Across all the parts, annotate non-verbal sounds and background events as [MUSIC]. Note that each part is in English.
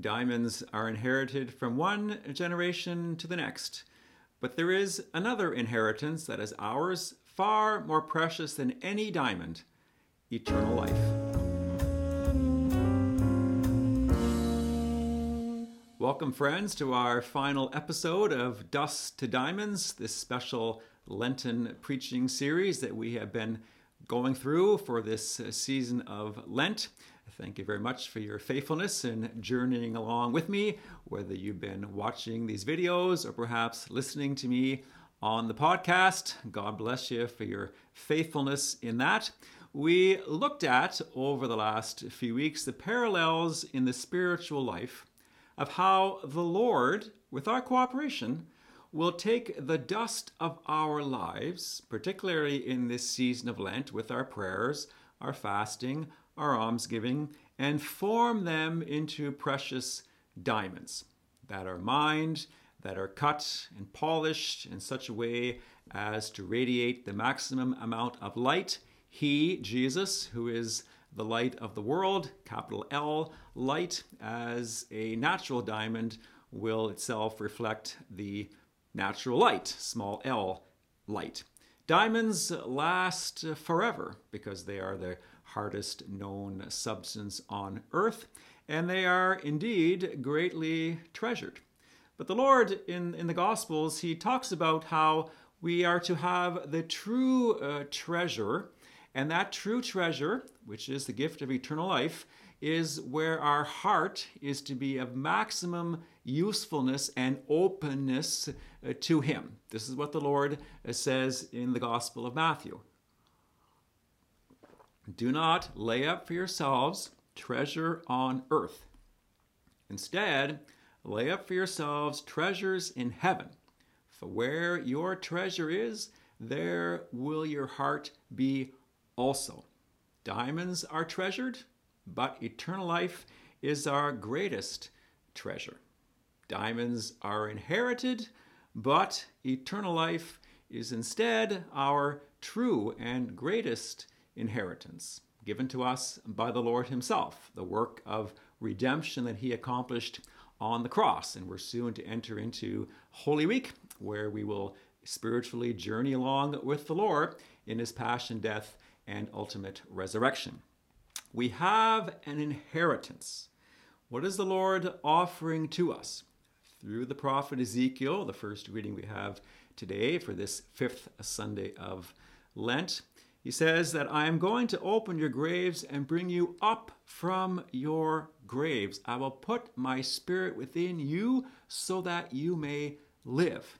Diamonds are inherited from one generation to the next, but there is another inheritance that is ours, far more precious than any diamond eternal life. Welcome, friends, to our final episode of Dust to Diamonds, this special Lenten preaching series that we have been going through for this season of Lent. Thank you very much for your faithfulness in journeying along with me, whether you've been watching these videos or perhaps listening to me on the podcast. God bless you for your faithfulness in that. We looked at over the last few weeks the parallels in the spiritual life of how the Lord, with our cooperation, will take the dust of our lives, particularly in this season of Lent, with our prayers, our fasting, our almsgiving, and form them into precious diamonds that are mined, that are cut and polished in such a way as to radiate the maximum amount of light. He, Jesus, who is the light of the world, capital L, light, as a natural diamond, will itself reflect the natural light, small l, light. Diamonds last forever because they are the hardest known substance on earth, and they are indeed greatly treasured. But the Lord in, in the Gospels, he talks about how we are to have the true uh, treasure, and that true treasure, which is the gift of eternal life, is where our heart is to be of maximum usefulness and openness uh, to Him. This is what the Lord uh, says in the Gospel of Matthew. Do not lay up for yourselves treasure on earth. Instead, lay up for yourselves treasures in heaven. For where your treasure is, there will your heart be also. Diamonds are treasured, but eternal life is our greatest treasure. Diamonds are inherited, but eternal life is instead our true and greatest inheritance given to us by the Lord Himself, the work of redemption that He accomplished on the cross. And we're soon to enter into Holy Week, where we will spiritually journey along with the Lord in His passion, death, and ultimate resurrection. We have an inheritance. What is the Lord offering to us? Through the prophet Ezekiel, the first reading we have today for this fifth Sunday of Lent. He says that I am going to open your graves and bring you up from your graves. I will put my spirit within you so that you may live.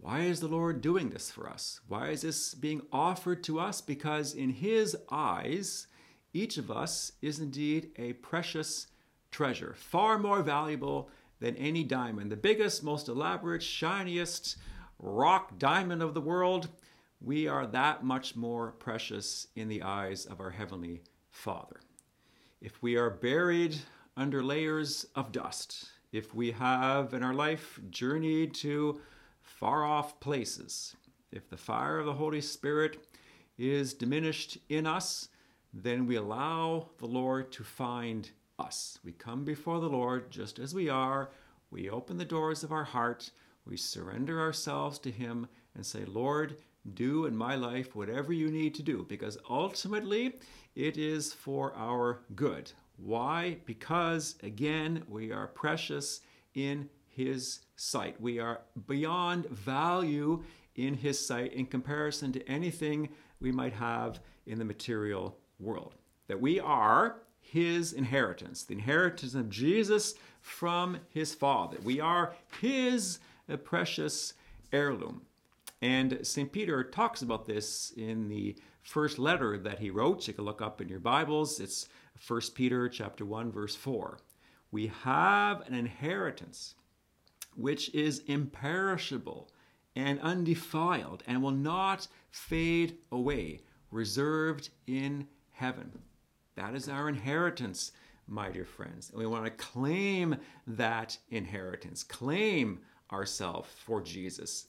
Why is the Lord doing this for us? Why is this being offered to us? Because in His eyes, each of us is indeed a precious treasure, far more valuable than any diamond, the biggest, most elaborate, shiniest rock diamond of the world we are that much more precious in the eyes of our Heavenly Father. If we are buried under layers of dust, if we have in our life journeyed to far off places, if the fire of the Holy Spirit is diminished in us, then we allow the Lord to find us. We come before the Lord just as we are. We open the doors of our heart. We surrender ourselves to Him and say, Lord, do in my life whatever you need to do because ultimately it is for our good. Why? Because again, we are precious in His sight. We are beyond value in His sight in comparison to anything we might have in the material world. That we are His inheritance, the inheritance of Jesus from His Father. We are His uh, precious heirloom. And St. Peter talks about this in the first letter that he wrote. You can look up in your Bibles. It's 1 Peter chapter 1 verse 4. We have an inheritance which is imperishable and undefiled and will not fade away, reserved in heaven. That is our inheritance, my dear friends. And we want to claim that inheritance, claim ourselves for Jesus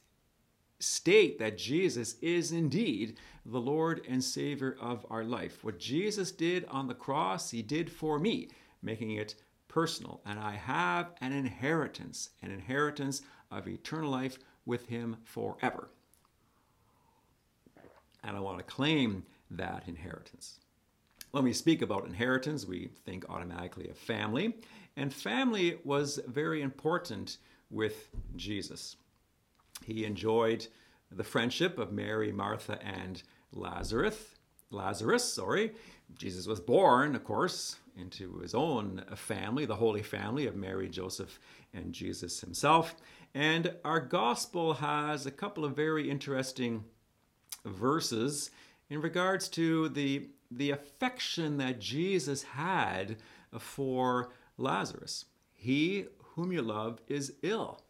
state that Jesus is indeed the Lord and Savior of our life. What Jesus did on the cross, He did for me, making it personal, and I have an inheritance, an inheritance of eternal life with him forever. And I want to claim that inheritance. When we speak about inheritance, we think automatically of family, and family was very important with Jesus. He enjoyed the friendship of Mary, Martha, and Lazarus. Lazarus, sorry. Jesus was born, of course, into his own family, the Holy Family of Mary, Joseph, and Jesus himself. And our gospel has a couple of very interesting verses in regards to the, the affection that Jesus had for Lazarus. He whom you love is ill.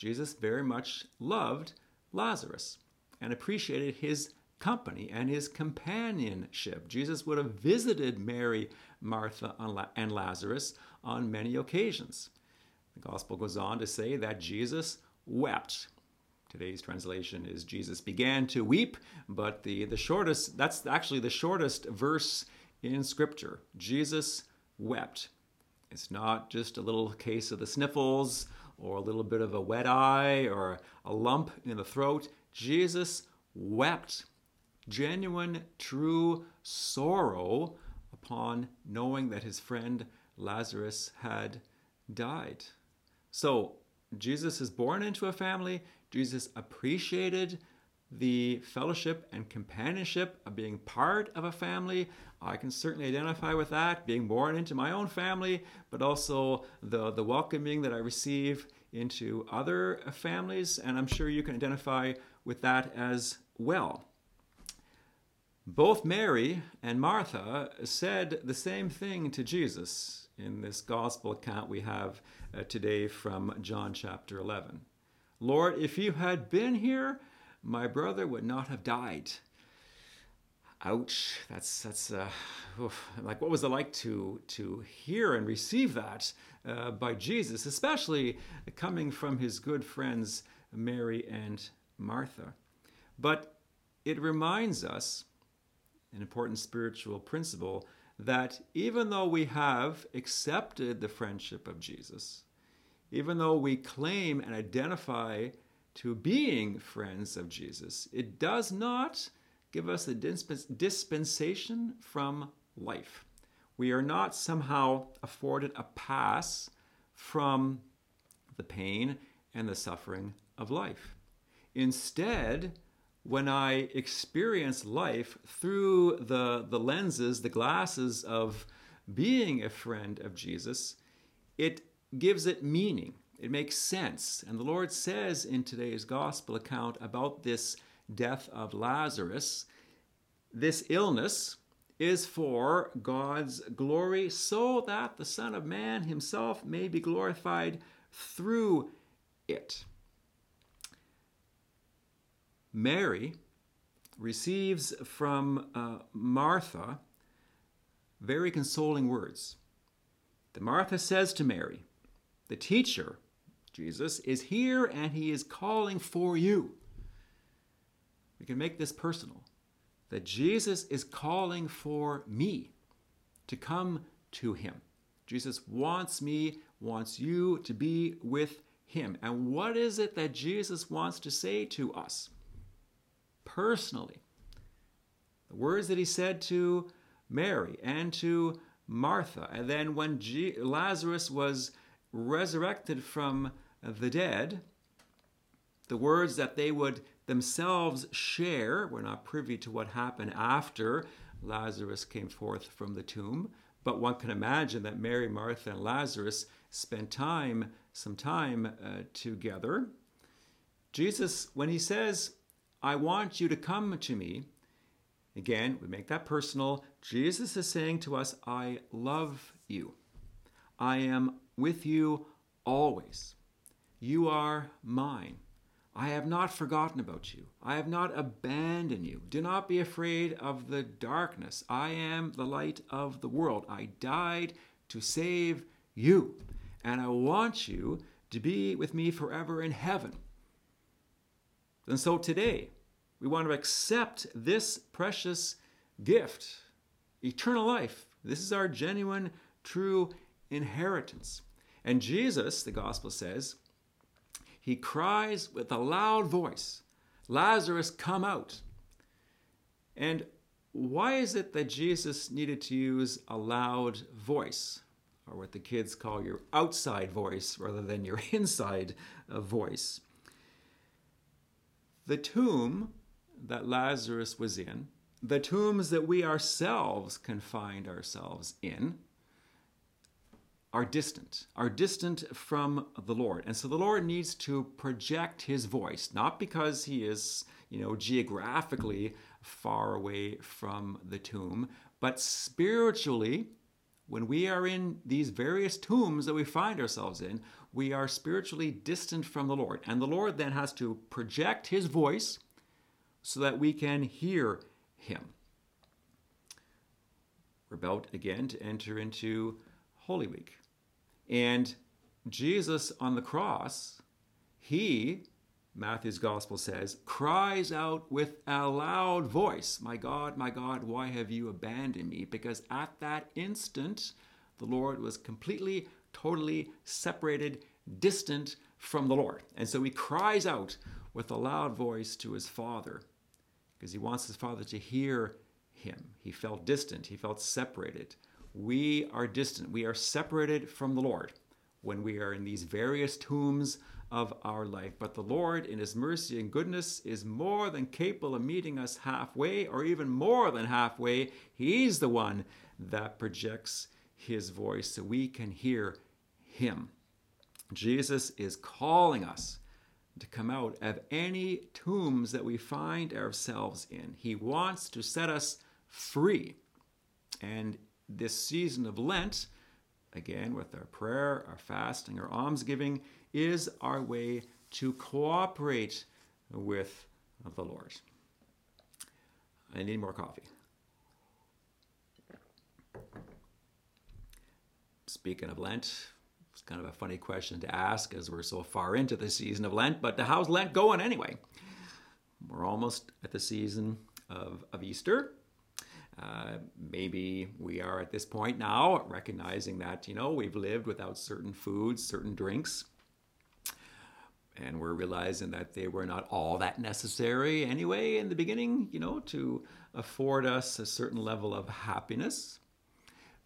Jesus very much loved Lazarus and appreciated his company and his companionship. Jesus would have visited Mary, Martha, and Lazarus on many occasions. The gospel goes on to say that Jesus wept. Today's translation is Jesus began to weep, but the, the shortest, that's actually the shortest verse in Scripture. Jesus wept. It's not just a little case of the sniffles or a little bit of a wet eye or a lump in the throat. Jesus wept. Genuine, true sorrow upon knowing that his friend Lazarus had died. So, Jesus is born into a family. Jesus appreciated the fellowship and companionship of being part of a family. I can certainly identify with that, being born into my own family, but also the, the welcoming that I receive into other families. And I'm sure you can identify with that as well. Both Mary and Martha said the same thing to Jesus in this gospel account we have uh, today from John chapter 11. Lord, if you had been here, my brother would not have died. Ouch! That's that's uh, like what was it like to to hear and receive that uh, by Jesus, especially coming from his good friends Mary and Martha. But it reminds us an important spiritual principle that even though we have accepted the friendship of Jesus, even though we claim and identify to being friends of Jesus, it does not give us a dispensation from life. We are not somehow afforded a pass from the pain and the suffering of life. Instead, when I experience life through the, the lenses, the glasses of being a friend of Jesus, it gives it meaning. It makes sense. And the Lord says in today's gospel account about this death of Lazarus this illness is for God's glory, so that the Son of Man himself may be glorified through it. Mary receives from uh, Martha very consoling words. The Martha says to Mary, The teacher, Jesus, is here and he is calling for you. We can make this personal that Jesus is calling for me to come to him. Jesus wants me, wants you to be with him. And what is it that Jesus wants to say to us? personally. The words that he said to Mary and to Martha. And then when G- Lazarus was resurrected from the dead, the words that they would themselves share, we're not privy to what happened after Lazarus came forth from the tomb, but one can imagine that Mary, Martha, and Lazarus spent time, some time uh, together. Jesus, when he says, I want you to come to me. Again, we make that personal. Jesus is saying to us, I love you. I am with you always. You are mine. I have not forgotten about you. I have not abandoned you. Do not be afraid of the darkness. I am the light of the world. I died to save you. And I want you to be with me forever in heaven. And so today, we want to accept this precious gift, eternal life. This is our genuine, true inheritance. And Jesus, the gospel says, he cries with a loud voice, Lazarus, come out. And why is it that Jesus needed to use a loud voice, or what the kids call your outside voice rather than your [LAUGHS] inside uh, voice? The tomb that Lazarus was in, the tombs that we ourselves can find ourselves in, are distant, are distant from the Lord. And so the Lord needs to project his voice, not because he is, you know, geographically far away from the tomb, but spiritually, when we are in these various tombs that we find ourselves in, we are spiritually distant from the Lord. And the Lord then has to project his voice so that we can hear him. We're about again to enter into Holy Week. And Jesus on the cross, he, Matthew's gospel says, cries out with a loud voice, My God, my God, why have you abandoned me? Because at that instant, the Lord was completely, totally separated, distant from the Lord. And so he cries out with a loud voice to his Father because he wants his Father to hear him. He felt distant, he felt separated we are distant. We are separated from the Lord when we are in these various tombs of our life. But the Lord, in His mercy and goodness, is more than capable of meeting us halfway, or even more than halfway. He's the one that projects His voice so we can hear Him. Jesus is calling us to come out of any tombs that we find ourselves in. He wants to set us free. And this season of Lent, again with our prayer, our fasting, our almsgiving, is our way to cooperate with the Lord. I need more coffee. Speaking of Lent, it's kind of a funny question to ask as we're so far into the season of Lent, but how's Lent going anyway? We're almost at the season of, of Easter. Uh, maybe we are at this point now recognizing that, you know, we've lived without certain foods, certain drinks, and we're realizing that they were not all that necessary anyway in the beginning, you know, to afford us a certain level of happiness.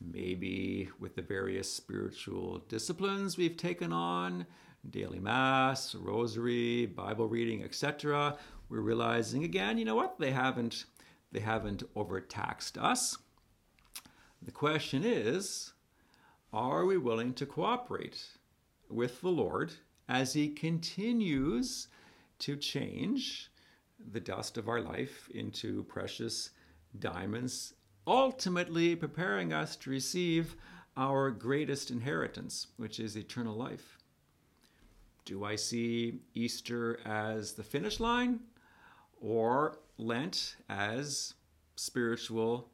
Maybe with the various spiritual disciplines we've taken on, daily mass, rosary, Bible reading, etc., we're realizing again, you know what, they haven't they haven't overtaxed us. The question is are we willing to cooperate with the Lord as He continues to change the dust of our life into precious diamonds, ultimately preparing us to receive our greatest inheritance, which is eternal life? Do I see Easter as the finish line? Or Lent as spiritual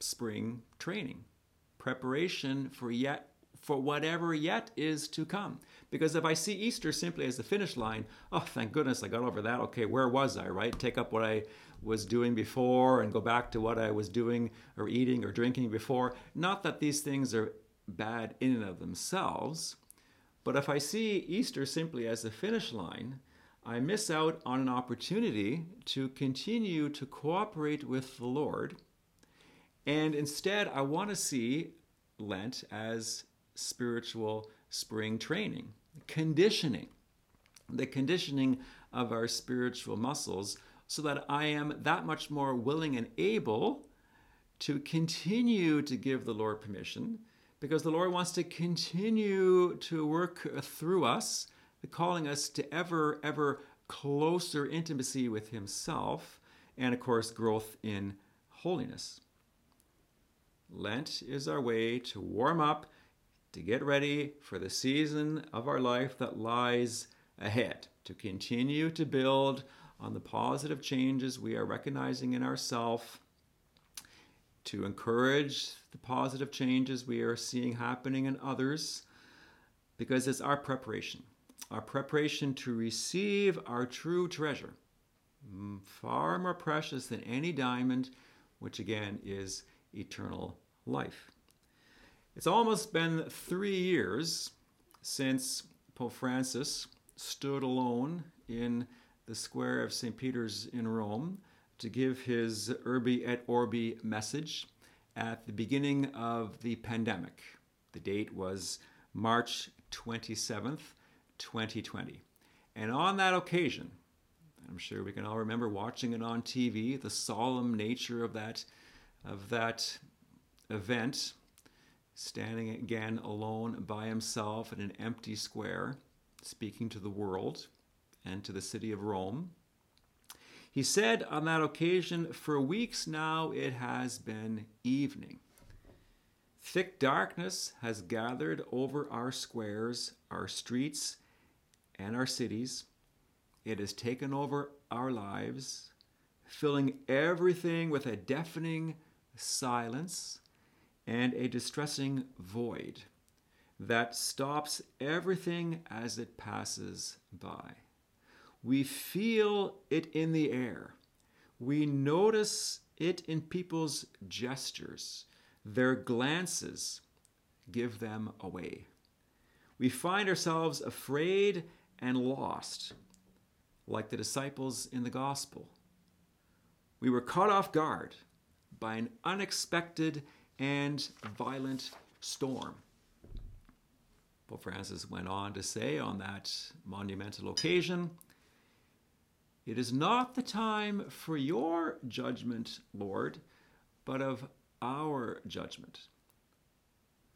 spring training, preparation for yet for whatever yet is to come. Because if I see Easter simply as the finish line, oh, thank goodness I got over that. Okay, where was I, right? Take up what I was doing before and go back to what I was doing or eating or drinking before. Not that these things are bad in and of themselves, but if I see Easter simply as the finish line, I miss out on an opportunity to continue to cooperate with the Lord. And instead, I want to see Lent as spiritual spring training, conditioning, the conditioning of our spiritual muscles so that I am that much more willing and able to continue to give the Lord permission because the Lord wants to continue to work through us calling us to ever, ever closer intimacy with Himself, and of course, growth in holiness. Lent is our way to warm up, to get ready for the season of our life that lies ahead, to continue to build on the positive changes we are recognizing in ourselves, to encourage the positive changes we are seeing happening in others, because it's our preparation our preparation to receive our true treasure, mm, far more precious than any diamond, which again is eternal life. It's almost been three years since Pope Francis stood alone in the square of St. Peter's in Rome to give his Urbi et Orbi message at the beginning of the pandemic. The date was March 27th, 2020. And on that occasion, I'm sure we can all remember watching it on TV, the solemn nature of that of that event, standing again alone by himself in an empty square, speaking to the world and to the city of Rome. He said on that occasion, For weeks now it has been evening. Thick darkness has gathered over our squares, our streets, and our cities. It has taken over our lives, filling everything with a deafening silence and a distressing void that stops everything as it passes by. We feel it in the air. We notice it in people's gestures. Their glances give them away. We find ourselves afraid and lost, like the disciples in the gospel. We were caught off guard by an unexpected and violent storm. Pope Francis went on to say on that monumental occasion, It is not the time for your judgment, Lord, but of our judgment.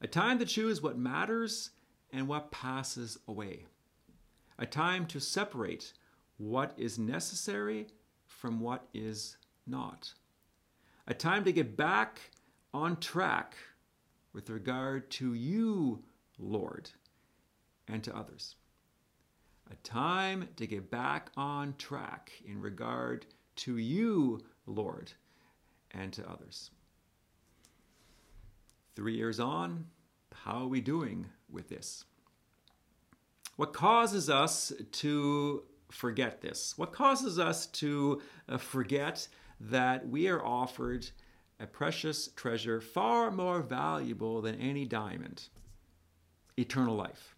A time to choose what matters and what passes away. A time to separate what is necessary from what is not. A time to get back on track with regard to you, Lord, and to others. A time to get back on track in regard to you, Lord, and to others. Three years on, how are we doing with this? What causes us to forget this? What causes us to uh, forget that we are offered a precious treasure far more valuable than any diamond eternal life.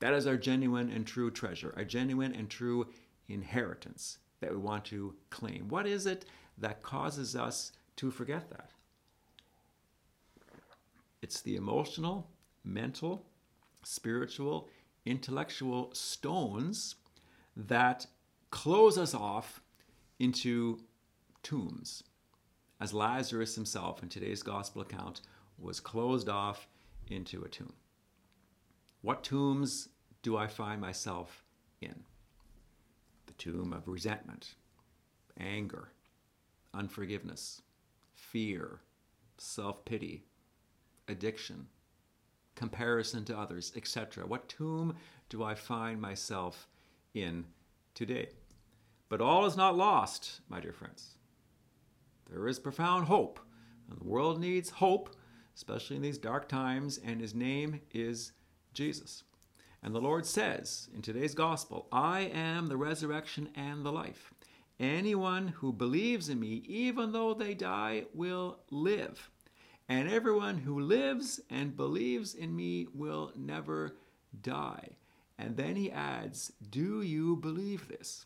That is our genuine and true treasure, our genuine and true inheritance that we want to claim. What is it that causes us to forget that? It's the emotional, mental, spiritual, intellectual stones that close us off into tombs, as Lazarus himself in today's gospel account was closed off into a tomb. What tombs do I find myself in? The tomb of resentment, anger, unforgiveness, fear, self pity, addiction, comparison to others, etc. What tomb do I find myself in today? But all is not lost, my dear friends. There is profound hope, and the world needs hope, especially in these dark times, and his name is Jesus. And the Lord says in today's gospel, I am the resurrection and the life. Anyone who believes in me, even though they die, will live. And everyone who lives and believes in me will never die. And then he adds, Do you believe this?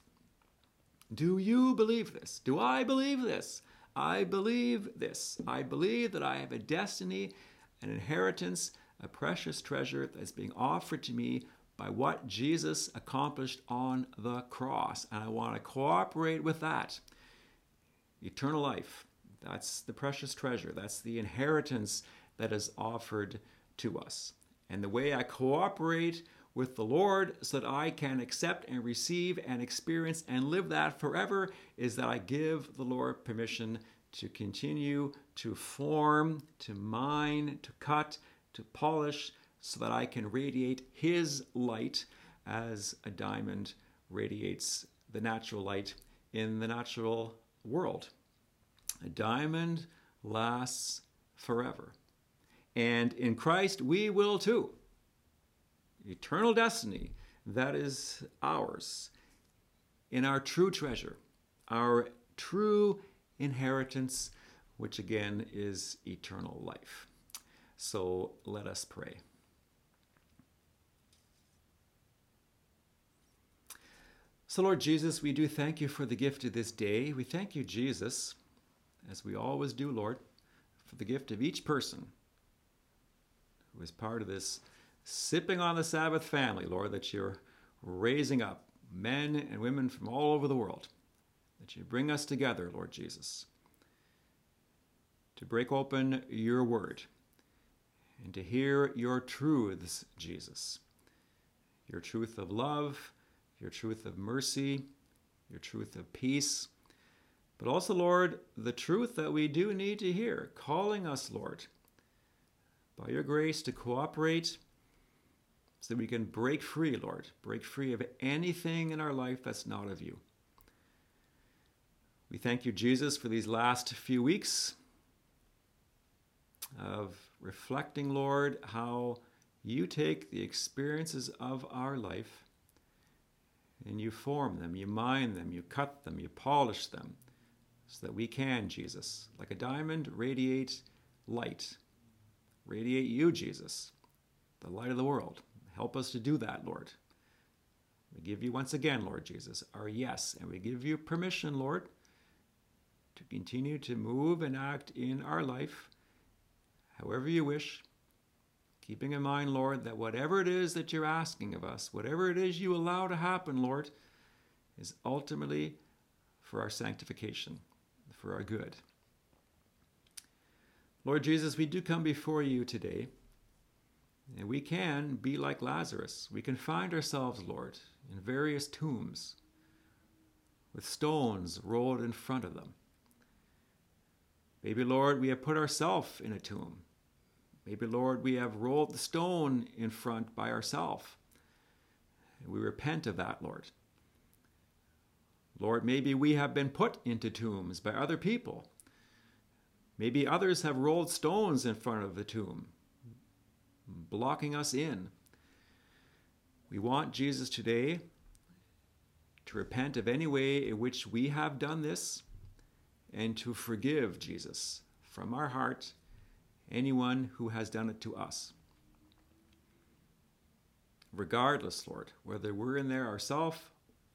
Do you believe this? Do I believe this? I believe this. I believe that I have a destiny, an inheritance, a precious treasure that's being offered to me by what Jesus accomplished on the cross. And I want to cooperate with that. Eternal life. That's the precious treasure. That's the inheritance that is offered to us. And the way I cooperate with the Lord so that I can accept and receive and experience and live that forever is that I give the Lord permission to continue to form, to mine, to cut, to polish, so that I can radiate His light as a diamond radiates the natural light in the natural world. A diamond lasts forever. And in Christ, we will too eternal destiny that is ours in our true treasure, our true inheritance, which again is eternal life. So let us pray. So, Lord Jesus, we do thank you for the gift of this day. We thank you, Jesus, as we always do, Lord, for the gift of each person who is part of this sipping on the Sabbath family, Lord, that you're raising up men and women from all over the world, that you bring us together, Lord Jesus, to break open your word and to hear your truths, Jesus. Your truth of love, your truth of mercy, your truth of peace. But also, Lord, the truth that we do need to hear, calling us, Lord, by your grace to cooperate so that we can break free, Lord, break free of anything in our life that's not of you. We thank you, Jesus, for these last few weeks of reflecting, Lord, how you take the experiences of our life and you form them, you mine them, you cut them, you polish them, so that we can, Jesus, like a diamond, radiate light. Radiate you, Jesus, the light of the world. Help us to do that, Lord. We give you once again, Lord Jesus, our yes, and we give you permission, Lord, to continue to move and act in our life however you wish, keeping in mind, Lord, that whatever it is that you're asking of us, whatever it is you allow to happen, Lord, is ultimately for our sanctification, for our good. Lord Jesus, we do come before you today, and we can be like Lazarus. We can find ourselves, Lord, in various tombs with stones rolled in front of them. Maybe, Lord, we have put ourselves in a tomb. Maybe, Lord, we have rolled the stone in front by ourselves. We repent of that, Lord. Lord, maybe we have been put into tombs by other people. Maybe others have rolled stones in front of the tomb, blocking us in. We want Jesus today to repent of any way in which we have done this and to forgive Jesus from our heart anyone who has done it to us. Regardless, Lord, whether we're in there ourselves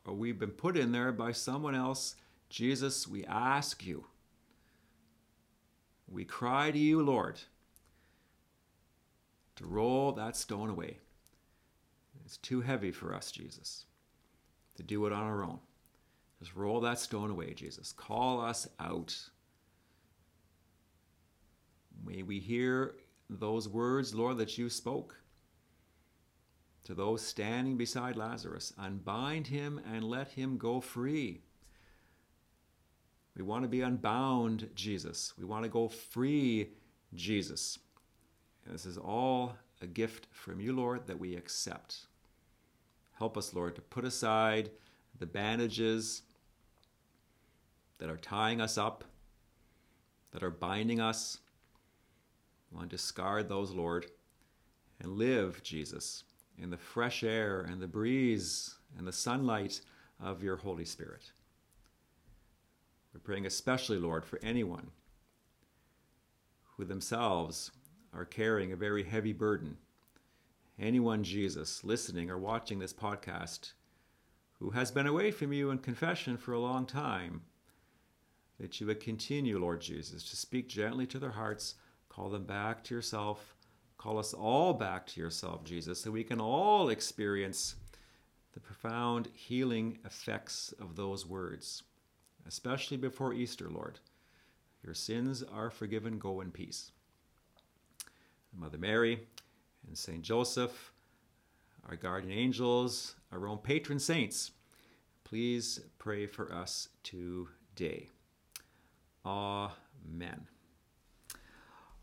or we've been put in there by someone else, Jesus, we ask you. We cry to you, Lord, to roll that stone away. It's too heavy for us, Jesus, to do it on our own. Just roll that stone away, Jesus. Call us out. May we hear those words, Lord, that you spoke to those standing beside Lazarus unbind him and let him go free. We want to be unbound, Jesus. We want to go free, Jesus. And this is all a gift from you, Lord, that we accept. Help us, Lord, to put aside the bandages that are tying us up, that are binding us. We want to discard those, Lord, and live, Jesus, in the fresh air and the breeze and the sunlight of your Holy Spirit. We're praying especially, Lord, for anyone who themselves are carrying a very heavy burden. Anyone, Jesus, listening or watching this podcast who has been away from you in confession for a long time that you would continue, Lord Jesus, to speak gently to their hearts, call them back to yourself, call us all back to yourself, Jesus, so we can all experience the profound healing effects of those words, especially before Easter, Lord. Your sins are forgiven. Go in peace. Mother Mary and Saint Joseph, our guardian angels, our own patron saints, please pray for us today. Amen.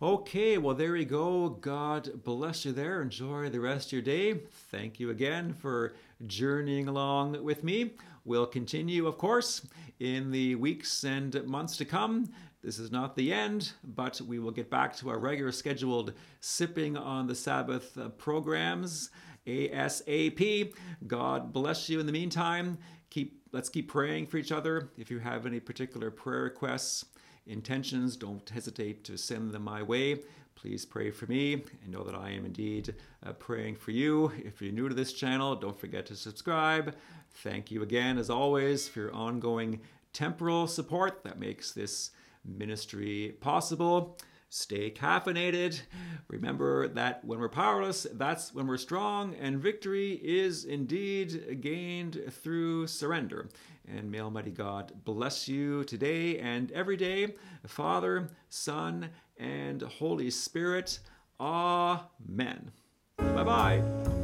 Okay, well, there you go. God bless you there. Enjoy the rest of your day. Thank you again for journeying along with me. We'll continue, of course, in the weeks and months to come. This is not the end, but we will get back to our regular scheduled sipping on the Sabbath uh, programs ASAP. God bless you in the meantime. Keep let's keep praying for each other. If you have any particular prayer requests, intentions, don't hesitate to send them my way. please pray for me and know that I am indeed uh, praying for you. If you're new to this channel, don't forget to subscribe. Thank you again, as always, for your ongoing temporal support that makes this ministry possible. Stay caffeinated. Remember that when we're powerless, that's when we're strong, and victory is indeed gained through surrender. And may Almighty God bless you today and every day, Father, Son, and Holy Spirit. Amen. Bye bye.